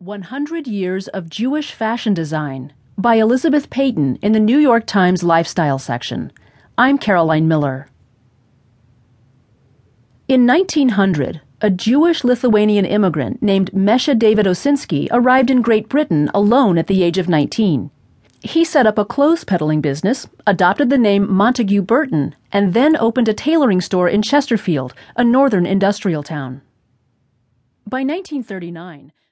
100 Years of Jewish Fashion Design by Elizabeth Paton in the New York Times Lifestyle section. I'm Caroline Miller. In 1900, a Jewish Lithuanian immigrant named Mesha David Osinski arrived in Great Britain alone at the age of 19. He set up a clothes peddling business, adopted the name Montague Burton, and then opened a tailoring store in Chesterfield, a northern industrial town. By 1939,